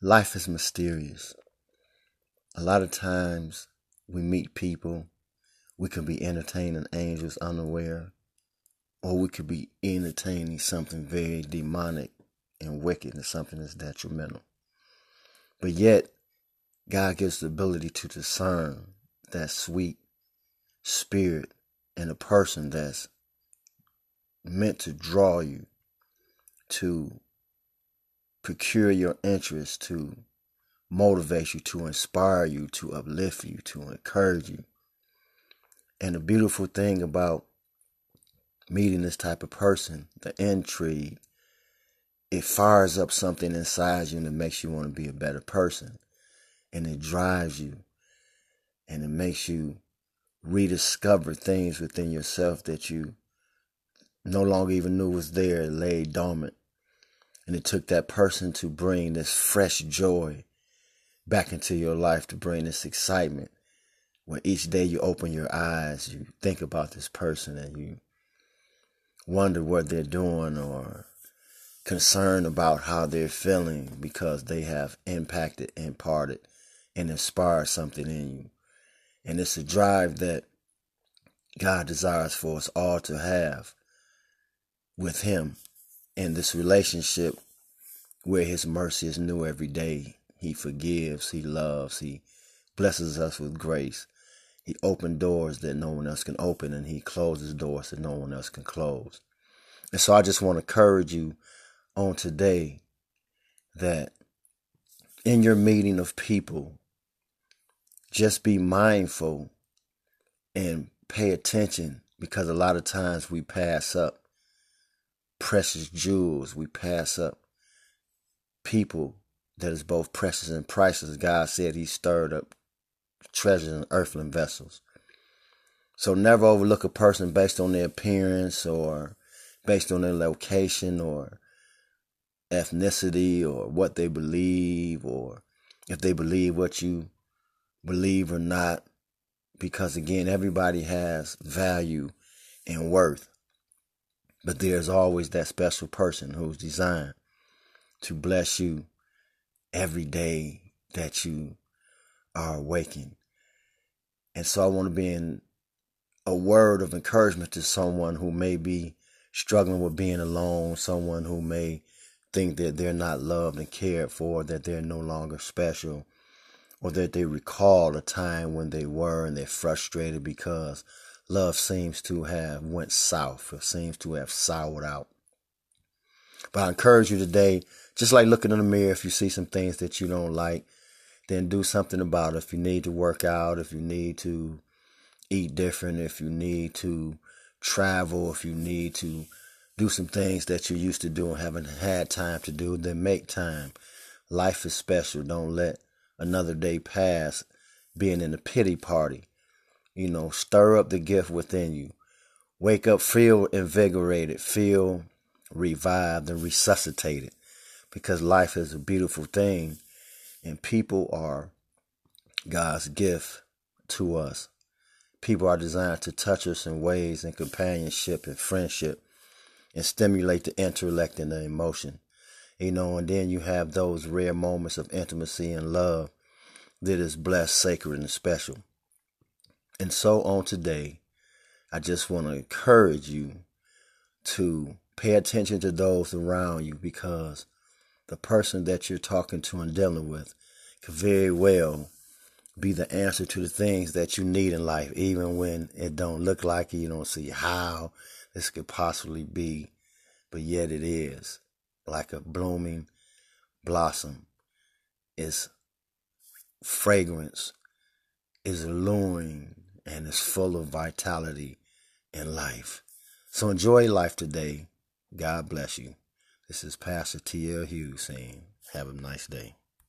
life is mysterious. A lot of times we meet people, we could be entertaining angels unaware, or we could be entertaining something very demonic and wicked and something that's detrimental. But yet, God gives the ability to discern that sweet spirit in a person that's meant to draw you, to procure your interest, to motivate you, to inspire you, to uplift you, to encourage you. And the beautiful thing about meeting this type of person, the intrigue, it fires up something inside you and it makes you want to be a better person. And it drives you and it makes you rediscover things within yourself that you no longer even knew was there, lay dormant. And it took that person to bring this fresh joy back into your life, to bring this excitement. When each day you open your eyes, you think about this person and you wonder what they're doing or concerned about how they're feeling because they have impacted, imparted, and inspired something in you. And it's a drive that God desires for us all to have with Him in this relationship where His mercy is new every day. He forgives, He loves, He blesses us with grace. He opened doors that no one else can open, and He closes doors that no one else can close. And so I just want to encourage you on today that in your meeting of people, just be mindful and pay attention because a lot of times we pass up precious jewels. We pass up people that is both precious and priceless. God said he stirred up treasures in earthly vessels. So never overlook a person based on their appearance or based on their location or ethnicity or what they believe or if they believe what you believe or not. Because again, everybody has value and worth. But there's always that special person who's designed to bless you every day that you are awakened. And so I want to be in a word of encouragement to someone who may be struggling with being alone, someone who may think that they're not loved and cared for, that they're no longer special, or that they recall a time when they were and they're frustrated because love seems to have went south or seems to have soured out. But I encourage you today, just like looking in the mirror, if you see some things that you don't like, then do something about it. If you need to work out, if you need to eat different, if you need to travel, if you need to do some things that you used to do and haven't had time to do, then make time. Life is special. Don't let another day pass being in a pity party. You know, stir up the gift within you. Wake up, feel invigorated, feel revived and resuscitated because life is a beautiful thing and people are God's gift to us. People are designed to touch us in ways in companionship and friendship and stimulate the intellect and the emotion. You know, and then you have those rare moments of intimacy and love that is blessed, sacred, and special. And so on today, I just want to encourage you to pay attention to those around you because the person that you're talking to and dealing with could very well be the answer to the things that you need in life, even when it don't look like it. You don't see how this could possibly be, but yet it is like a blooming blossom. Its fragrance is alluring and is full of vitality and life. So enjoy life today. God bless you. This is Pastor T.L. Hughes saying, have a nice day.